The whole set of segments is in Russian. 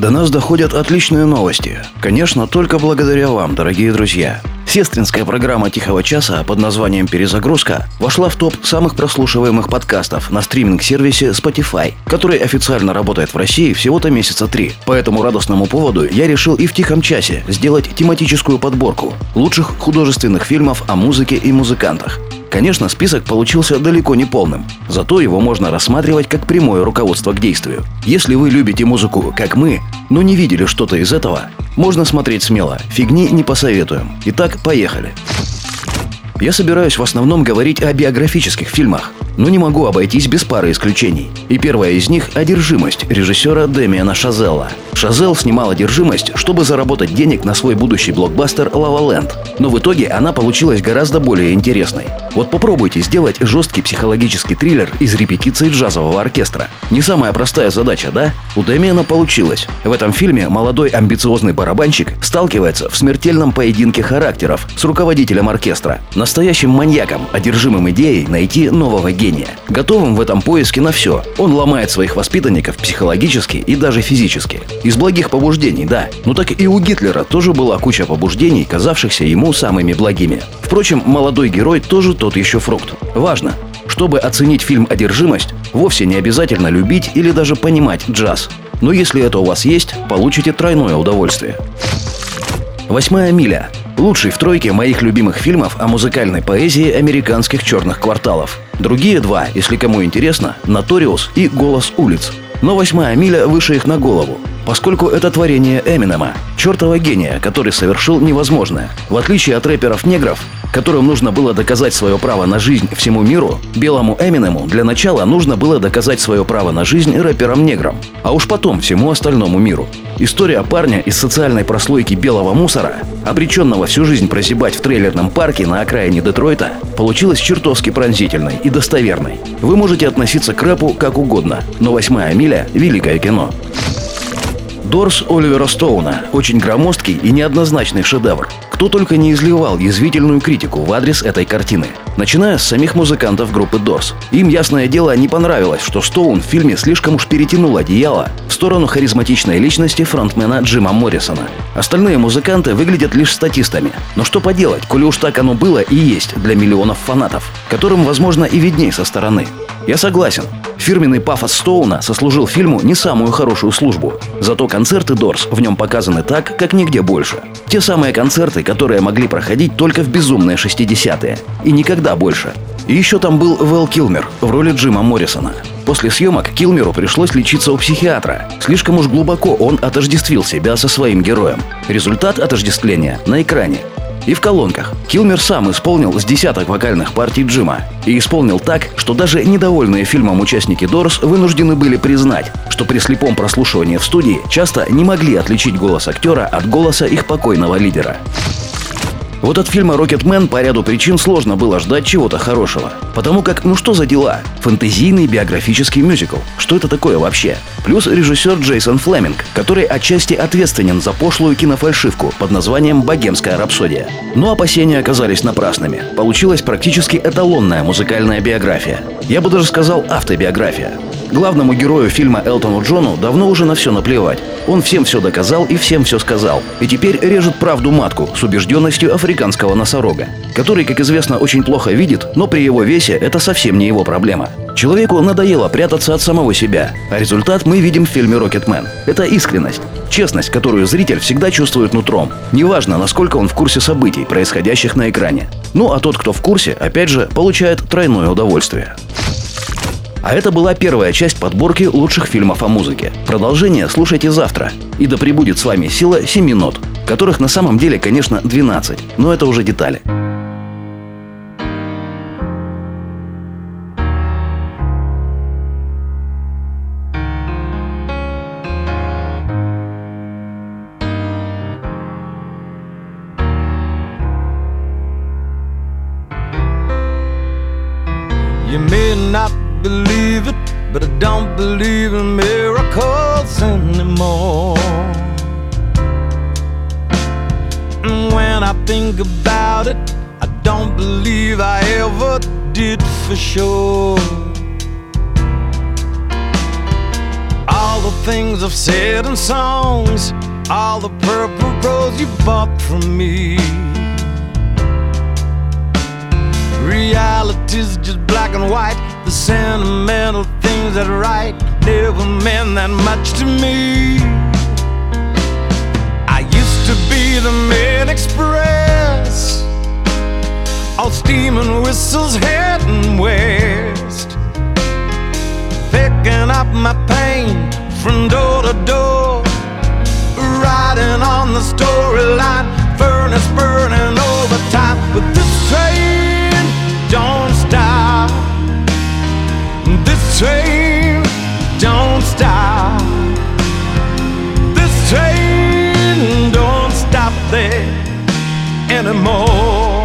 До нас доходят отличные новости. Конечно, только благодаря вам, дорогие друзья. Сестринская программа «Тихого часа» под названием «Перезагрузка» вошла в топ самых прослушиваемых подкастов на стриминг-сервисе Spotify, который официально работает в России всего-то месяца три. По этому радостному поводу я решил и в «Тихом часе» сделать тематическую подборку лучших художественных фильмов о музыке и музыкантах. Конечно, список получился далеко не полным, зато его можно рассматривать как прямое руководство к действию. Если вы любите музыку, как мы, но не видели что-то из этого, можно смотреть смело, фигни не посоветуем. Итак, поехали. Я собираюсь в основном говорить о биографических фильмах, но не могу обойтись без пары исключений. И первая из них – «Одержимость» режиссера Демиана Шазелла. Шазел снимал «Одержимость», чтобы заработать денег на свой будущий блокбастер «Лава Ленд», но в итоге она получилась гораздо более интересной. Вот попробуйте сделать жесткий психологический триллер из репетиции джазового оркестра. Не самая простая задача, да? У Демиана получилось. В этом фильме молодой амбициозный барабанщик сталкивается в смертельном поединке характеров с руководителем оркестра, настоящим маньяком, одержимым идеей найти нового гения. Готовым в этом поиске на все. Он ломает своих воспитанников психологически и даже физически. Из благих побуждений, да. Но так и у Гитлера тоже была куча побуждений, казавшихся ему самыми благими. Впрочем, молодой герой тоже тот еще фрукт. Важно, чтобы оценить фильм «Одержимость», вовсе не обязательно любить или даже понимать джаз. Но если это у вас есть, получите тройное удовольствие. Восьмая миля. Лучший в тройке моих любимых фильмов о музыкальной поэзии американских черных кварталов. Другие два, если кому интересно, «Наториус» и «Голос улиц». Но «Восьмая миля» выше их на голову, поскольку это творение Эминема, чертова гения, который совершил невозможное. В отличие от рэперов-негров, которым нужно было доказать свое право на жизнь всему миру, белому Эминему для начала нужно было доказать свое право на жизнь рэперам-неграм, а уж потом всему остальному миру. История парня из социальной прослойки белого мусора, обреченного всю жизнь прозябать в трейлерном парке на окраине Детройта, получилась чертовски пронзительной и достоверной. Вы можете относиться к рэпу как угодно, но «Восьмая миля» — великое кино. Дорс Оливера Стоуна – очень громоздкий и неоднозначный шедевр. Кто только не изливал язвительную критику в адрес этой картины. Начиная с самих музыкантов группы Дорс. Им, ясное дело, не понравилось, что Стоун в фильме слишком уж перетянул одеяло в сторону харизматичной личности фронтмена Джима Моррисона. Остальные музыканты выглядят лишь статистами. Но что поделать, коли уж так оно было и есть для миллионов фанатов, которым, возможно, и видней со стороны. Я согласен, Фирменный пафос Стоуна сослужил фильму не самую хорошую службу. Зато концерты Дорс в нем показаны так, как нигде больше. Те самые концерты, которые могли проходить только в безумные 60-е. И никогда больше. И еще там был Вэл Килмер в роли Джима Моррисона. После съемок Килмеру пришлось лечиться у психиатра. Слишком уж глубоко он отождествил себя со своим героем. Результат отождествления на экране. И в колонках. Килмер сам исполнил с десяток вокальных партий Джима. И исполнил так, что даже недовольные фильмом участники Дорс вынуждены были признать, что при слепом прослушивании в студии часто не могли отличить голос актера от голоса их покойного лидера. Вот от фильма «Рокетмен» по ряду причин сложно было ждать чего-то хорошего. Потому как, ну что за дела? Фэнтезийный биографический мюзикл. Что это такое вообще? Плюс режиссер Джейсон Флеминг, который отчасти ответственен за пошлую кинофальшивку под названием «Богемская рапсодия». Но опасения оказались напрасными. Получилась практически эталонная музыкальная биография. Я бы даже сказал автобиография. Главному герою фильма Элтону Джону давно уже на все наплевать. Он всем все доказал и всем все сказал. И теперь режет правду матку с убежденностью африканского носорога, который, как известно, очень плохо видит, но при его весе это совсем не его проблема. Человеку надоело прятаться от самого себя, а результат мы видим в фильме «Рокетмен». Это искренность, честность, которую зритель всегда чувствует нутром. Неважно, насколько он в курсе событий, происходящих на экране. Ну а тот, кто в курсе, опять же, получает тройное удовольствие. А это была первая часть подборки лучших фильмов о музыке. Продолжение слушайте завтра. И да пребудет с вами сила семи нот, которых на самом деле, конечно, 12, но это уже детали. You may not believe it, but I don't believe in miracles anymore. And when I think about it, I don't believe I ever did for sure. All the things I've said in songs, all the purple rose you bought from me. Reality's just black and white. The sentimental things that write never meant that much to me. I used to be the main express, all steam and whistles heading west, picking up my pain from door to door, riding on the storyline, anymore.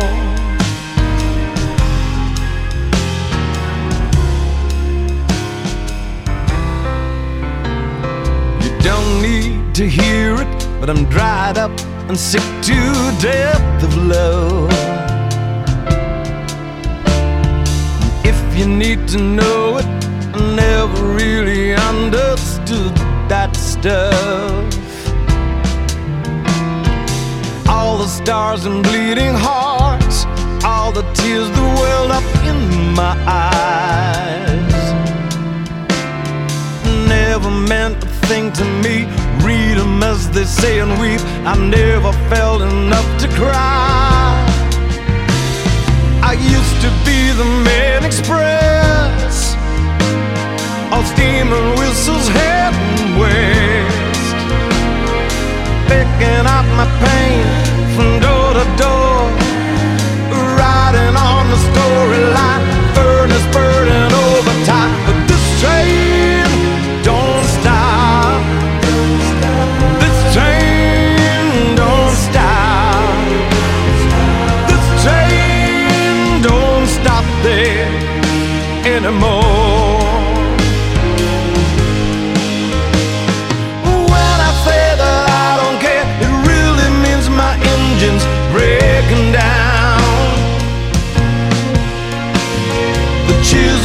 You don't need to hear it, but I'm dried up and sick to death of love. If you need to know it, I never really understood that stuff. Stars and bleeding hearts, all the tears that welled up in my eyes. Never meant a thing to me. Read 'em as they say and weep. I never felt enough to cry. I used to be the main express, all steam and whistles heading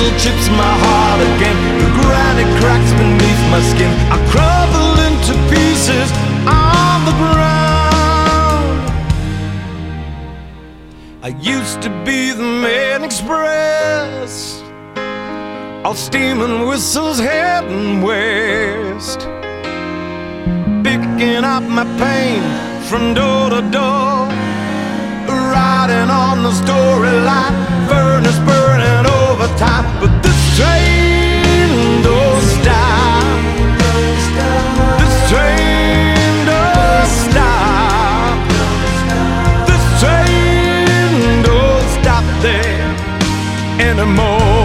chisel chips my heart again, the granite cracks beneath my skin. I crumble into pieces on the ground. I used to be the main express, all steam and whistles heading west, picking up my pain from door to door, riding on the storyline, furnace burning anymore.